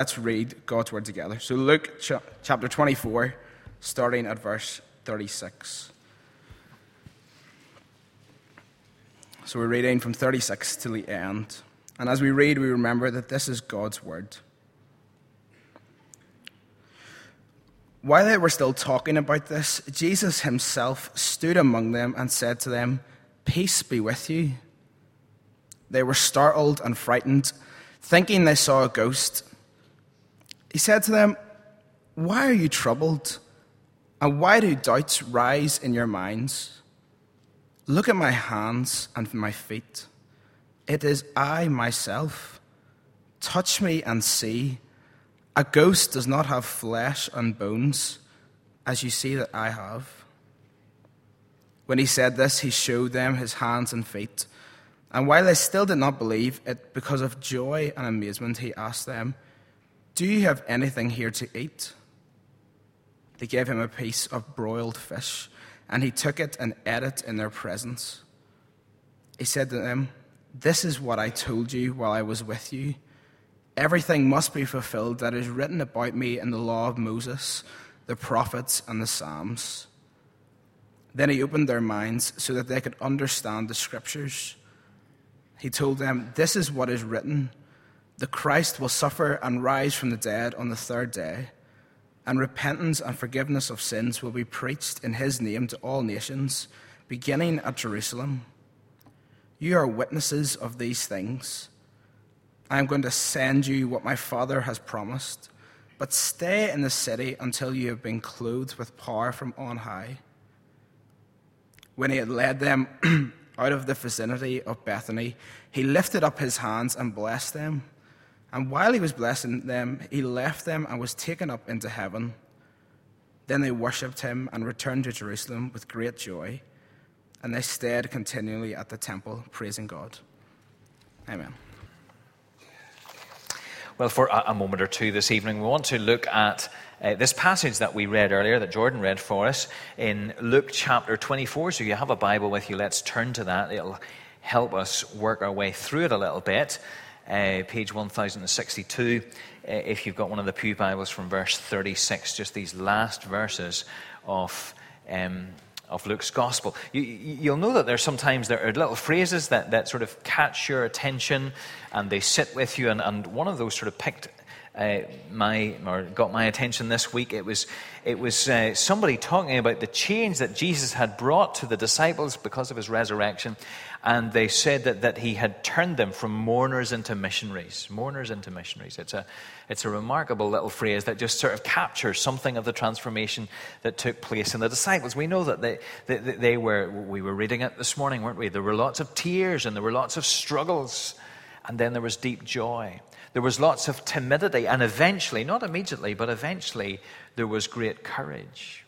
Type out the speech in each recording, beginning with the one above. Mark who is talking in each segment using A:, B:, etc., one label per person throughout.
A: let's read God's word together. So, Luke ch- chapter 24, starting at verse 36. So, we're reading from 36 to the end. And as we read, we remember that this is God's word. While they were still talking about this, Jesus himself stood among them and said to them, Peace be with you. They were startled and frightened, thinking they saw a ghost. He said to them, Why are you troubled? And why do doubts rise in your minds? Look at my hands and my feet. It is I myself. Touch me and see. A ghost does not have flesh and bones, as you see that I have. When he said this, he showed them his hands and feet. And while they still did not believe it, because of joy and amazement, he asked them, Do you have anything here to eat? They gave him a piece of broiled fish, and he took it and ate it in their presence. He said to them, This is what I told you while I was with you. Everything must be fulfilled that is written about me in the law of Moses, the prophets, and the Psalms. Then he opened their minds so that they could understand the scriptures. He told them, This is what is written the Christ will suffer and rise from the dead on the third day, and repentance and forgiveness of sins will be preached in his name to all nations, beginning at Jerusalem. You are witnesses of these things. I am going to send you what my Father has promised, but stay in the city until you have been clothed with power from on high. When he had led them out of the vicinity of Bethany, he lifted up his hands and blessed them. And while he was blessing them, he left them and was taken up into heaven. Then they worshipped him and returned to Jerusalem with great joy. And they stayed continually at the temple, praising God. Amen.
B: Well, for a, moment or two this evening, we want to look at uh, this passage that we read earlier, that Jordan read for us, in Luke chapter 24. So you have a Bible with you, let's turn to that. It'll help us work our way through it a little bit. Uh, page 1062, uh, if you've got one of the Pew Bibles from verse 36, just these last verses of. Um, of Luke's gospel. You, will know that there's sometimes there are little phrases that, that sort of catch your attention and they sit with you. And, and one of those sort of picked uh, my or got my attention this week. It was it was uh, somebody talking about the change that Jesus had brought to the disciples because of his resurrection, and they said that, that he had turned them from mourners into missionaries. Mourners into missionaries. It's a it's a remarkable little phrase that just sort of captures something of the transformation that took place in the disciples. We know that they, they, they were we were reading it this morning, weren't we? There were lots of tears and there were lots of struggles, and then there was deep joy. There was lots of timidity, and eventually, not immediately, but eventually, there was great courage.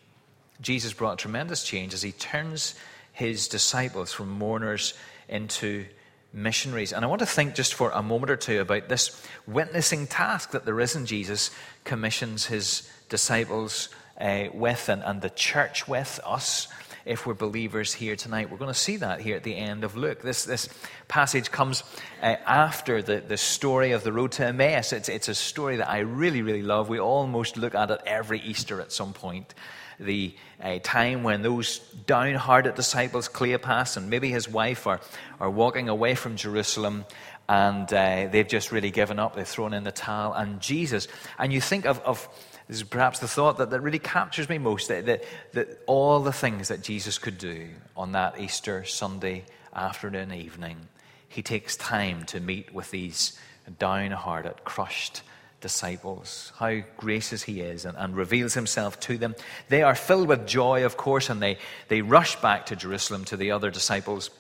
B: Jesus brought tremendous change as he turns his disciples from mourners into missionaries. And I want to think just for a moment or two about this witnessing task that the risen Jesus commissions his disciples uh, with and, and the church with us if we're believers here tonight. We're going to see that here at the end of Luke. This, this passage comes uh, after the, the story of the road to Emmaus. It's, it's a story that I really, really love. We almost look at it every Easter at some point. The uh, time when those downhearted disciples, Cleopas and maybe his wife, are, are walking away from Jerusalem and uh, they've just really given up. They've thrown in the towel. And Jesus, and you think of, of is perhaps the thought that, that really captures me most that, that, that all the things that Jesus could do on that Easter Sunday afternoon, evening, he takes time to meet with these downhearted, crushed disciples. How gracious he is and, and reveals himself to them. They are filled with joy, of course, and they, they rush back to Jerusalem to the other disciples.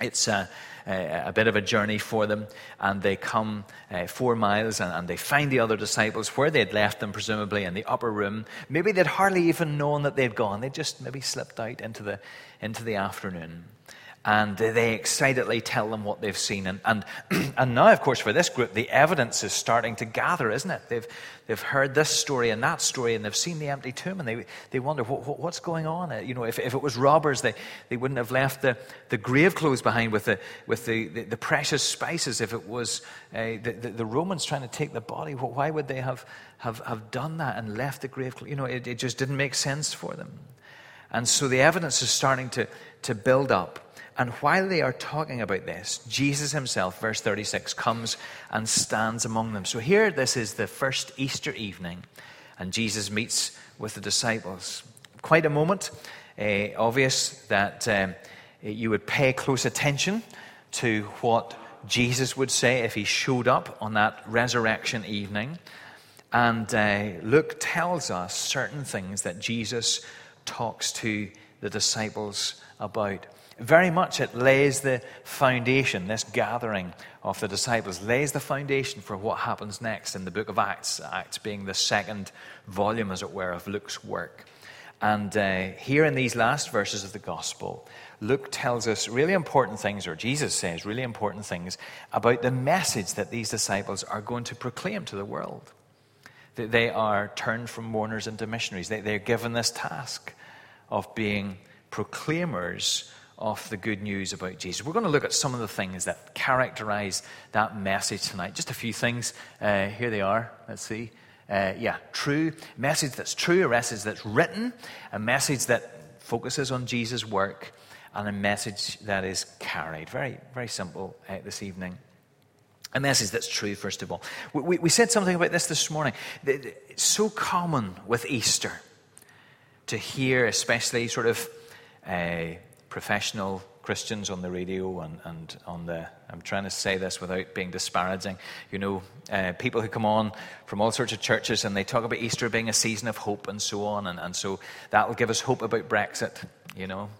B: It's. Uh, uh, a bit of a journey for them, and they come uh, four miles and, and, they find the other disciples where they'd left them, presumably in the upper room. Maybe they'd hardly even known that they'd gone. They'd just maybe slipped out into the, into the afternoon. And they excitedly tell them what they've seen. And, and, and now, of course, for this group, the evidence is starting to gather, isn't it? They've, they've heard this story and that story, and they've seen the empty tomb, and they, they wonder what, what's going on. You know, if, if it was robbers, they, they wouldn't have left the, the grave clothes behind with the, with the, the, the precious spices. If it was uh, the, the, the, Romans trying to take the body, why would they have, have, have done that and left the grave clothes? You know, it, it just didn't make sense for them. And so the evidence is starting to, to build up. And while they are talking about this, Jesus himself, verse 36, comes and stands among them. So here, this is the first Easter evening, and Jesus meets with the disciples. Quite a moment. Uh, obvious that um, you would pay close attention to what Jesus would say if he showed up on that resurrection evening. And uh, Luke tells us certain things that Jesus talks to the disciples about. Very much it lays the foundation, this gathering of the disciples lays the foundation for what happens next in the book of Acts, Acts being the second volume, as it were, of Luke's work. And uh, here in these last verses of the gospel, Luke tells us really important things, or Jesus says really important things, about the message that these disciples are going to proclaim to the world. That they are turned from mourners into missionaries. They, are given this task of being proclaimers of the good news about Jesus. We're going to look at some of the things that characterize that message tonight. Just a few things. Uh, here they are. Let's see. Uh, yeah, true. Message that's true, a message that's written, a message that focuses on Jesus' work, and a message that is carried. Very, very simple uh, this evening. A message that's true, first of all. We, we, we said something about this this morning. It's so common with Easter to hear, especially sort of uh, professional Christians on the radio and, and on the, I'm trying to say this without being disparaging, you know, uh, people who come on from all sorts of churches and they talk about Easter being a season of hope and so on. And, and so that will give us hope about Brexit, you know.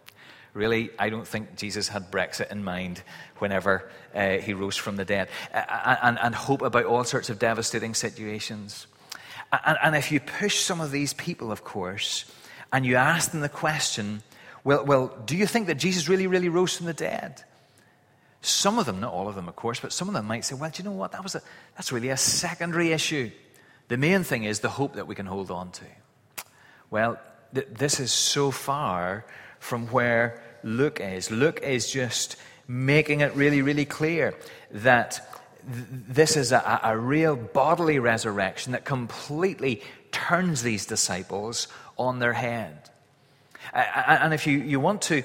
B: Really, I don't think Jesus had Brexit in mind whenever uh, he rose from the dead. And, and hope about all sorts of devastating situations. And, and if you push some of these people, of course, and you ask them the question, well, well, do you think that Jesus really, really rose from the dead? Some of them, not all of them, of course, but some of them might say, well, do you know what? That was a, that's really a secondary issue. The main thing is the hope that we can hold on to. Well, th- this is so far from where Luke is. Luke is just making it really, really clear that th- this is a, a real bodily resurrection that completely turns these disciples on their head. And if you, you want to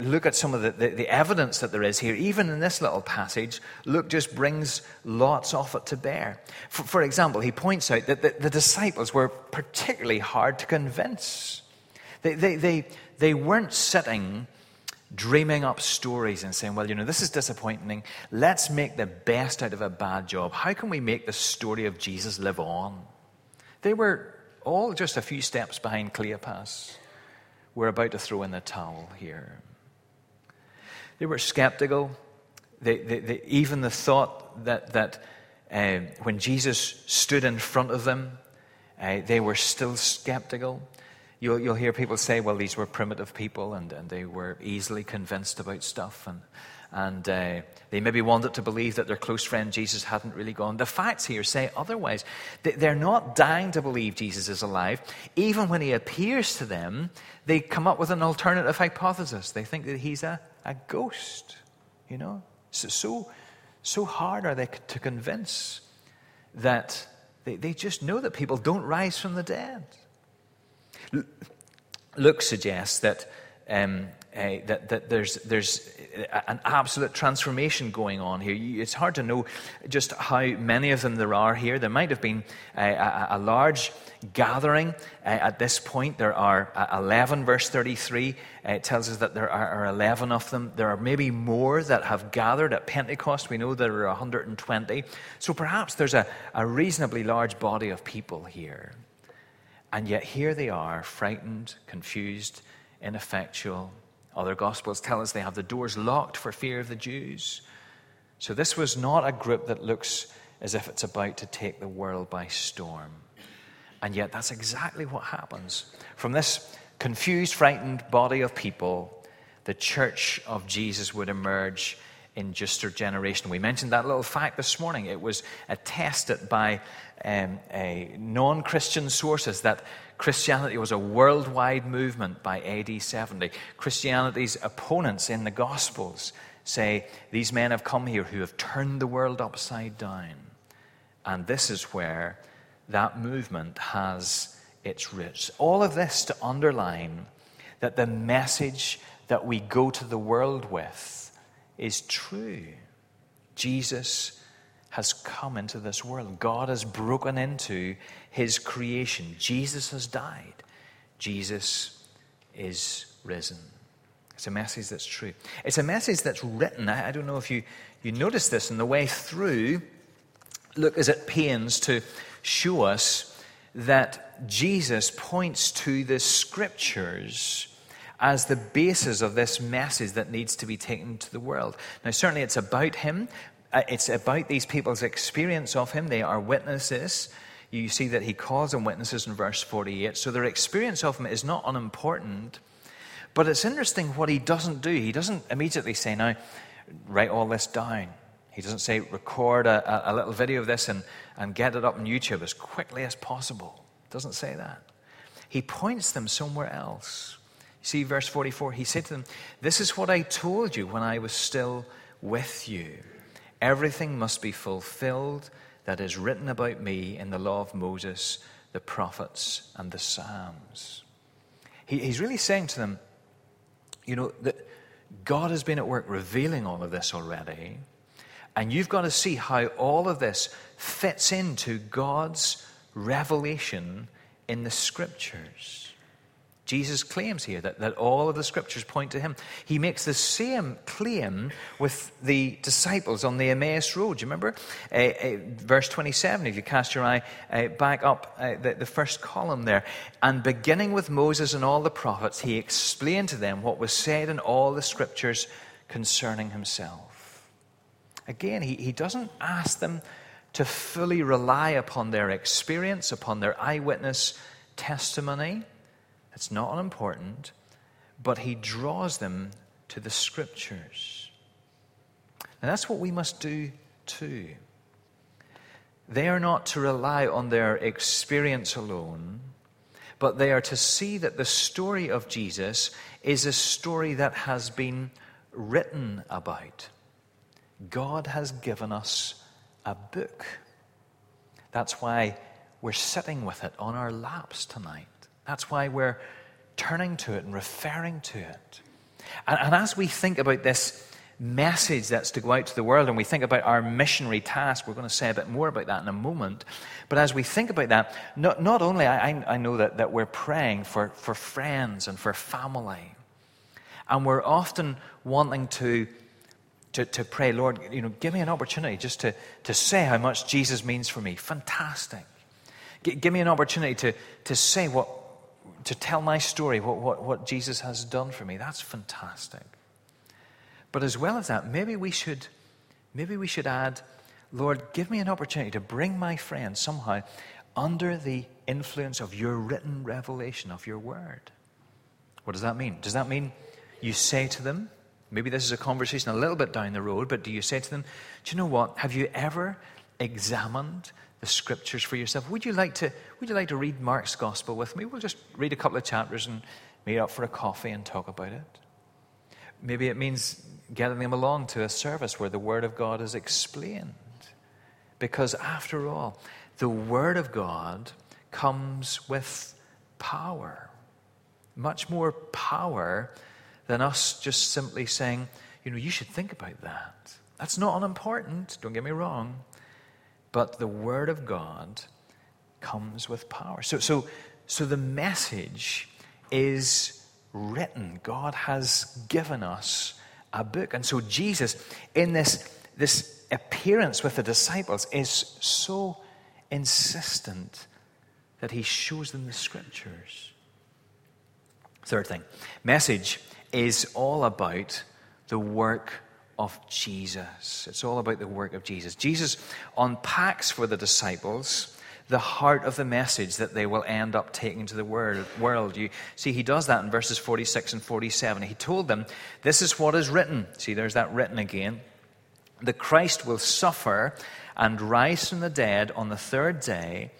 B: look at some of the, the, the, evidence that there is here, even in this little passage, Luke just brings lots of it to bear. For, for example, he points out that the, the, disciples were particularly hard to convince. They, they, they, they weren't sitting dreaming up stories and saying, well, you know, this is disappointing. Let's make the best out of a bad job. How can we make the story of Jesus live on? They were all just a few steps behind Cleopas we're about to throw in the towel here. They were skeptical. They, they, they, even the thought that, that uh, when Jesus stood in front of them, uh, they were still skeptical. You'll, you'll hear people say, well, these were primitive people and, and they were easily convinced about stuff. And, and uh, they maybe wanted to believe that their close friend Jesus hadn't really gone. The facts here say otherwise. They're not dying to believe Jesus is alive. Even when he appears to them, they come up with an alternative hypothesis. They think that he's a, a ghost, you know? So, so, so hard are they to convince that they, they just know that people don't rise from the dead. Luke suggests that um, uh, that, that there's, there's an absolute transformation going on here. It's hard to know just how many of them there are here. There might have been a, a, a large gathering uh, at this point. There are uh, 11, verse 33. Uh, it tells us that there are 11 of them. There are maybe more that have gathered at Pentecost. We know there are 120. So perhaps there's a, a reasonably large body of people here. And yet here they are, frightened, confused, ineffectual other Gospels tell us they have the doors locked for fear of the Jews. So this was not a group that looks as if it's about to take the world by storm. And yet, that's exactly what happens. From this confused, frightened body of people, the church of Jesus would emerge in just a generation. We mentioned that little fact this morning. It was attested by um, non Christian sources that Christianity was a worldwide movement by AD 70. Christianity's opponents in the Gospels say these men have come here who have turned the world upside down. And this is where that movement has its roots. All of this to underline that the message that we go to the world with is true. Jesus has come into this world. God has broken into his creation. Jesus has died. Jesus is risen. It's a message that's true. It's a message that's written. I, don't know if you, you notice this in the way through. Look as it pains to show us that Jesus points to the scriptures as the basis of this message that needs to be taken to the world. Now, certainly it's about him, Uh, it's about these people's experience of him. They are witnesses. You see that he calls them witnesses in verse 48. So their experience of him is not unimportant. But it's interesting what he doesn't do. He doesn't immediately say, Now, write all this down. He doesn't say, Record a, a little video of this and, and get it up on YouTube as quickly as possible. Doesn't say that. He points them somewhere else. See, verse 44, he said to them, This is what I told you when I was still with you. Everything must be fulfilled that is written about me in the law of Moses, the prophets, and the Psalms. He, he's really saying to them, you know, that God has been at work revealing all of this already, and you've got to see how all of this fits into God's revelation in the scriptures. Jesus claims here that, that all of the scriptures point to him. He makes the same claim with the disciples on the Emmaus Road. Do you remember? Uh, uh, verse 27, if you cast your eye uh, back up uh, the, the first column there. And beginning with Moses and all the prophets, he explained to them what was said in all the scriptures concerning himself. Again, he, he doesn't ask them to fully rely upon their experience, upon their eyewitness testimony. It's not unimportant, but he draws them to the scriptures. And that's what we must do too. They are not to rely on their experience alone, but they are to see that the story of Jesus is a story that has been written about. God has given us a book. That's why we're sitting with it on our laps tonight. That's why we're turning to it and referring to it. And, and, as we think about this message that's to go out to the world and we think about our missionary task, we're going to say a bit more about that in a moment. But as we think about that, not, not only I, I know that, that we're praying for, for friends and for family, and we're often wanting to to, to pray, Lord, you know, give me an opportunity just to, to say how much Jesus means for me. Fantastic. G- give me an opportunity to, to say what, to tell my story, what, what, what Jesus has done for me. That's fantastic. But as well as that, maybe we should, maybe we should add, Lord, give me an opportunity to bring my friends somehow under the influence of your written revelation of your word. What does that mean? Does that mean you say to them, maybe this is a conversation a little bit down the road, but do you say to them, Do you know what? Have you ever examined the scriptures for yourself. Would you like to, would you like to read Mark's gospel with me? We'll just read a couple of chapters and meet up for a coffee and talk about it. Maybe it means getting them along to a service where the Word of God is explained. Because after all, the Word of God comes with power. Much more power than us just simply saying, you know, you should think about that. That's not unimportant, don't get me wrong. But the Word of God comes with power. So, so, so the message is written. God has given us a book. And so Jesus, in this, this appearance with the disciples, is so insistent that he shows them the scriptures. Third thing, message is all about the work of Jesus. It's all about the work of Jesus. Jesus unpacks for the disciples the heart of the message that they will end up taking to the world. You see, he does that in verses 46 and 47. He told them, This is what is written. See, there's that written again. The Christ will suffer and rise from the dead on the third day,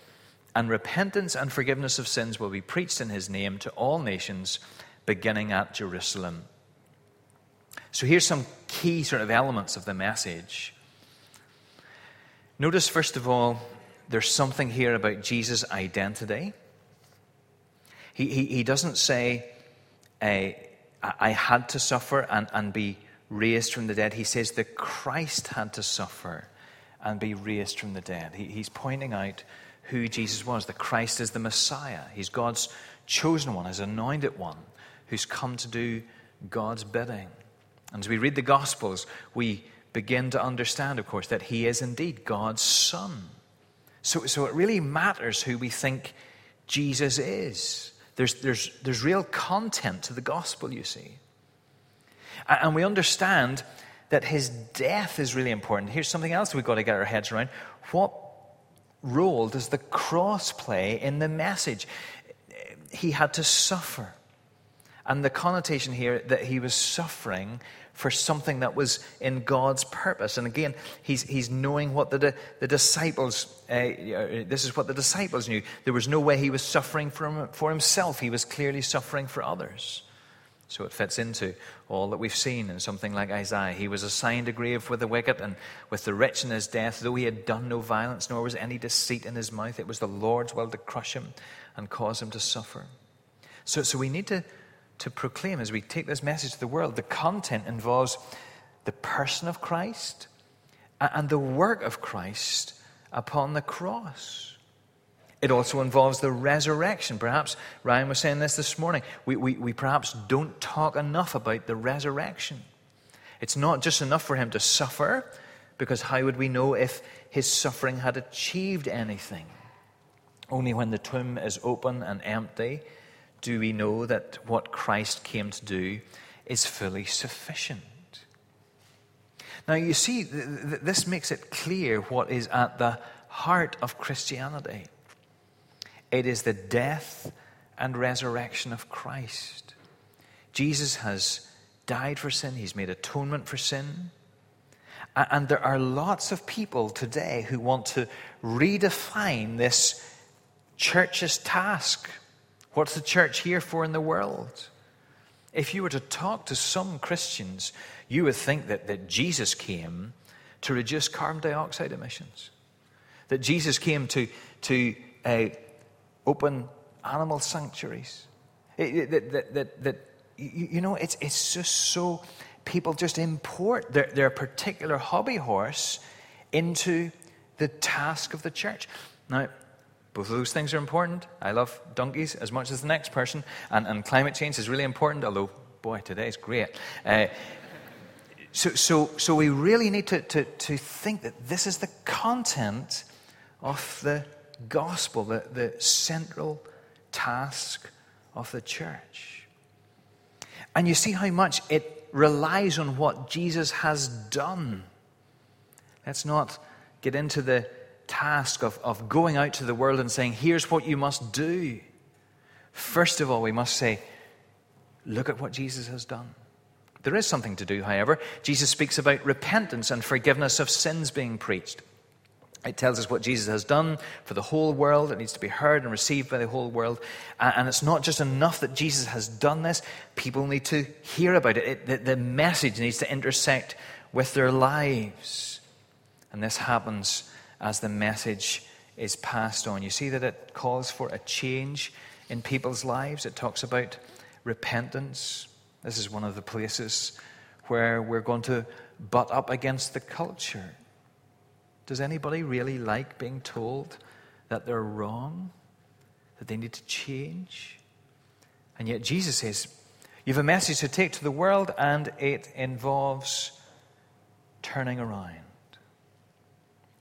B: and repentance and forgiveness of sins will be preached in his name to all nations, beginning at Jerusalem. So here's some key sort of elements of the message. Notice, first of all, there's something here about Jesus' identity. He, he, he doesn't say, uh, I had to suffer and, and be raised from the dead. He says that Christ had to suffer and be raised from the dead. He, he's pointing out who Jesus was. The Christ is the Messiah. He's God's chosen one, his anointed one, who's come to do God's bidding. And as we read the Gospels, we begin to understand, of course, that he is indeed God's Son. So, so it really matters who we think Jesus is. There's, there's, there's real content to the gospel, you see. And we understand that his death is really important. Here's something else we've got to get our heads around. What role does the cross play in the message? He had to suffer. And the connotation here that he was suffering for something that was in God's purpose. And again, he's, he's knowing what the, the disciples, uh, this is what the disciples knew. There was no way he was suffering for, for himself, he was clearly suffering for others. So it fits into all that we've seen in something like Isaiah. He was assigned a grave with the wicked and with the rich in his death, though he had done no violence, nor was any deceit in his mouth. It was the Lord's will to crush him and cause him to suffer. So, so we need to to proclaim as we take this message to the world. The content involves the person of Christ and the work of Christ upon the cross. It also involves the resurrection. Perhaps Ryan was saying this this morning. We, we, we perhaps don't talk enough about the resurrection. It's not just enough for him to suffer, because how would we know if his suffering had achieved anything? Only when the tomb is open and empty do we know that what Christ came to do is fully sufficient. Now, you see, th- th- this makes it clear what is at the heart of Christianity it is the death and resurrection of Christ. Jesus has died for sin, He's made atonement for sin. And there are lots of people today who want to redefine this church's task What's the church here for in the world? If you were to talk to some Christians, you would think that, that Jesus came to reduce carbon dioxide emissions, that Jesus came to, to uh, open animal sanctuaries. It, that, that, that, that, you know, it's, it's just so people just import their, their particular hobby horse into the task of the church. Now, both of those things are important. I love donkeys as much as the next person, and, and climate change is really important, although, boy, today's great. Uh, so, so, so we really need to, to, to think that this is the content of the gospel, the, the central task of the church. And you see how much it relies on what Jesus has done. Let's not get into the task of, of going out to the world and saying, here's what you must do. First of all, we must say, look at what Jesus has done. There is something to do, however. Jesus speaks about repentance and forgiveness of sins being preached. It tells us what Jesus has done for the whole world. It needs to be heard and received by the whole world. And it's not just enough that Jesus has done this, people need to hear about it. it the, the message needs to intersect with their lives. And this happens as the message is passed on. You see that it calls for a change in people's lives. It talks about repentance. This is one of the places where we're going to butt up against the culture. Does anybody really like being told that they're wrong, that they need to change? And yet Jesus says, You have a message to take to the world, and it involves turning around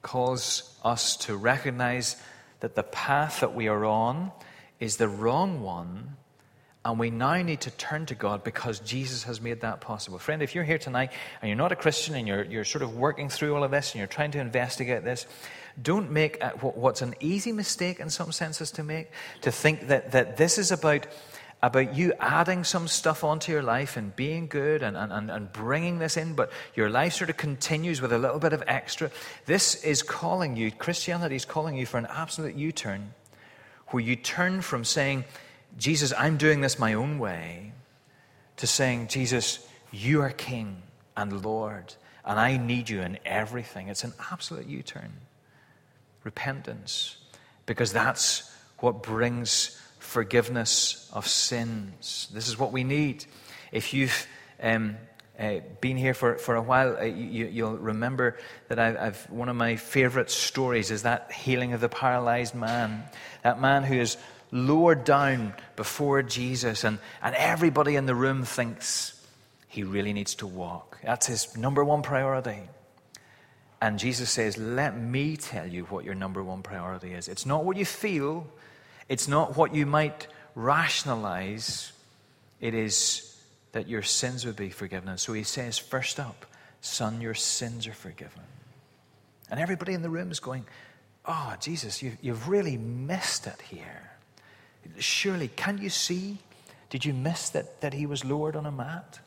B: calls us to recognize that the path that we are on is the wrong one, and we now need to turn to God because Jesus has made that possible. Friend, if you're here tonight and you're not a Christian and you're, you're sort of working through all of this and you're trying to investigate this, don't make what's an easy mistake in some senses to make, to think that, that this is about, about you adding some stuff onto your life and being good and, and, and bringing this in, but your life sort of continues with a little bit of extra. This is calling you, Christianity is calling you for an absolute U turn, where you turn from saying, Jesus, I'm doing this my own way, to saying, Jesus, you are King and Lord, and I need you in everything. It's an absolute U turn. Repentance, because that's what brings forgiveness of sins. This is what we need. If you've um, uh, been here for, for a while, uh, you, will remember that I've, I've, one of my favorite stories is that healing of the paralyzed man. That man who is lowered down before Jesus, and, and everybody in the room thinks he really needs to walk. That's his number one priority. And Jesus says, Let me tell you what your number one priority is. It's not what you feel, it's not what you might rationalize, it is that your sins would be forgiven. And so he says, First up, son, your sins are forgiven. And everybody in the room is going, Oh, Jesus, you, you've really missed it here. Surely, can you see? Did you miss that, that he was lowered on a mat?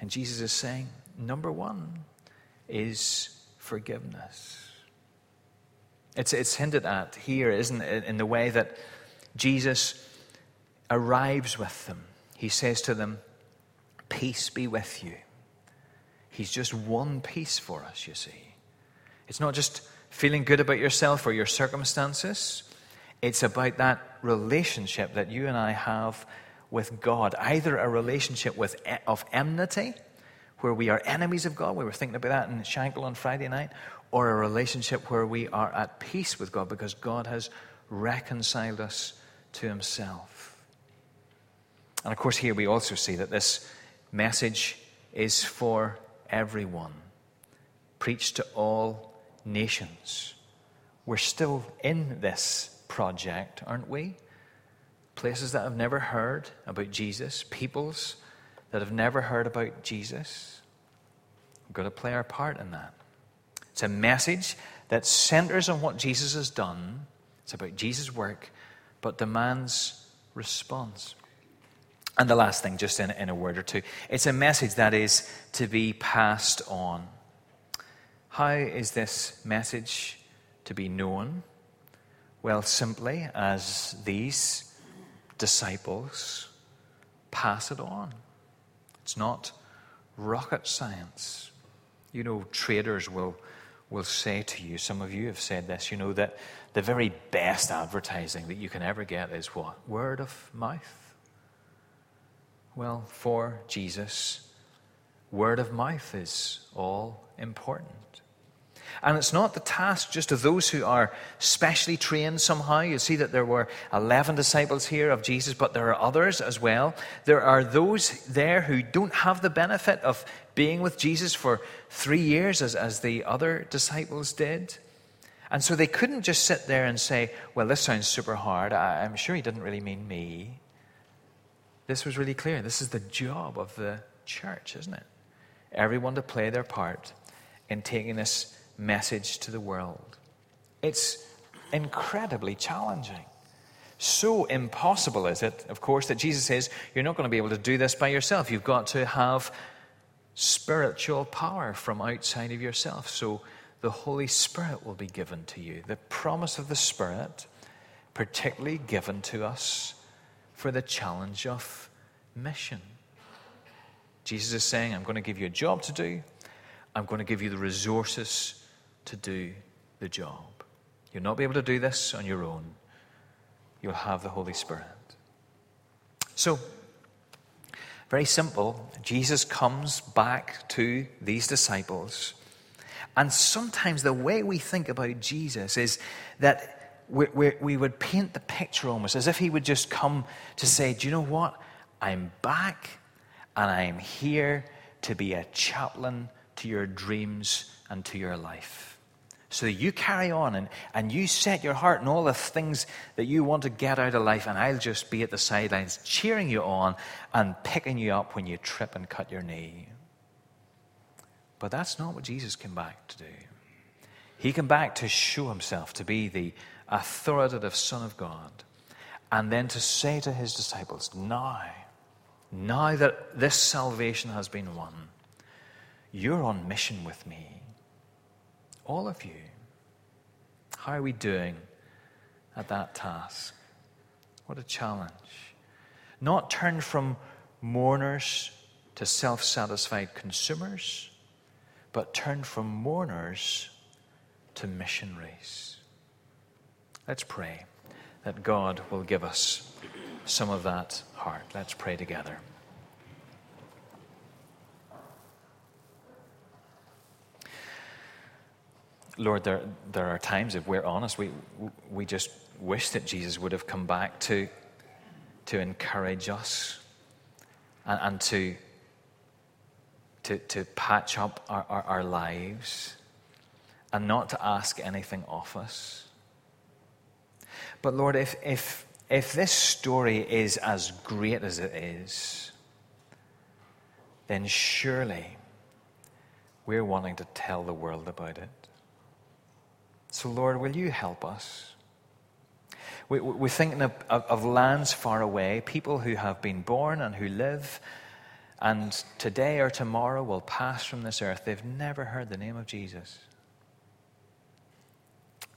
B: And Jesus is saying, number one is forgiveness. It's, it's hinted at here, isn't it, in the way that Jesus arrives with them. He says to them, Peace be with you. He's just won peace for us, you see. It's not just feeling good about yourself or your circumstances. It's about that relationship that you and I have with God. Either a relationship with, of enmity, where we are enemies of God. We were thinking about that in Shankill on Friday night. Or a relationship where we are at peace with God because God has reconciled us to Himself. And of course, here we also see that this message is for everyone, preached to all nations. We're still in this project, aren't we? Places that have never heard about Jesus, peoples that have never heard about Jesus. We've got to play our part in that. It's a message that centers on what Jesus has done, it's about Jesus' work, but demands response. And the last thing, just in, in a word or two, it's a message that is to be passed on. How is this message to be known? Well, simply as these disciples pass it on. It's not rocket science. You know, traders will, will say to you, some of you have said this, you know, that the very best advertising that you can ever get is what? Word of mouth. Well, for Jesus, word of mouth is all important. And it's not the task just of those who are specially trained somehow. You see that there were 11 disciples here of Jesus, but there are others as well. There are those there who don't have the benefit of being with Jesus for three years, as, as the other disciples did. And so they couldn't just sit there and say, Well, this sounds super hard. I, I'm sure he didn't really mean me. This was really clear. This is the job of the church, isn't it? Everyone to play their part in taking this message to the world. It's incredibly challenging. So impossible is it, of course, that Jesus says you're not going to be able to do this by yourself. You've got to have spiritual power from outside of yourself. So the Holy Spirit will be given to you. The promise of the Spirit, particularly given to us for the challenge of mission. Jesus is saying, I'm going to give you a job to do. I'm going to give you the resources to do the job. You'll not be able to do this on your own. You'll have the Holy Spirit. So, very simple. Jesus comes back to these disciples. And sometimes the way we think about Jesus is that we, we, we, would paint the picture almost as if he would just come to say, Do you know what? I'm back and I'm here to be a chaplain to your dreams and to your life. So you carry on and, and you set your heart on all the things that you want to get out of life, and I'll just be at the sidelines cheering you on and picking you up when you trip and cut your knee. But that's not what Jesus came back to do. He came back to show himself to be the authoritative Son of God, and then to say to his disciples, Now, now that this salvation has been won, you're on mission with me. All of you. How are we doing at that task? What a challenge. Not turn from mourners to self satisfied consumers, but turn from mourners to missionaries. Let's pray that God will give us some of that heart. Let's pray together. Lord, there, there are times, if we're honest, we, we just wish that Jesus would have come back to, to encourage us and, and to, to, to patch up our, our, our lives and not to ask anything of us. But Lord, if, if, if this story is as great as it is, then surely we're wanting to tell the world about it. So, Lord, will you help us? We, we're thinking of, of, of lands far away, people who have been born and who live, and today or tomorrow will pass from this earth. They've never heard the name of Jesus.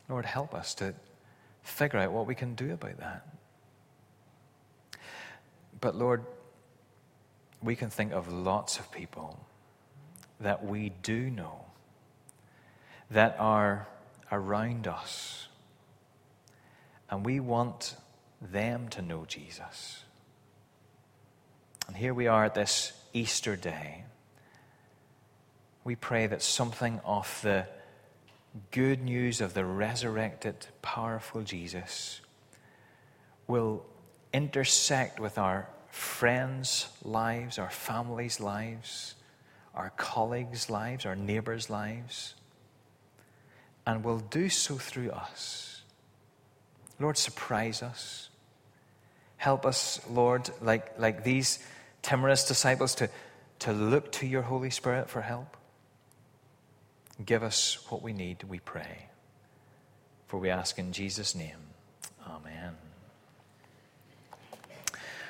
B: Lord, help us to figure out what we can do about that. But Lord, we can think of lots of people that we do know that are around us. And we want them to know Jesus. And here we are at this Easter day. We pray that something of the good news of the resurrected, powerful Jesus will intersect with our friends' lives, our families' lives, our colleagues' lives, our neighbors' lives and will do so through us. Lord, surprise us. Help us, Lord, like, like these timorous disciples, to, to look to your Holy Spirit for help. Give us what we need, we pray. For we ask in Jesus' name. Amen.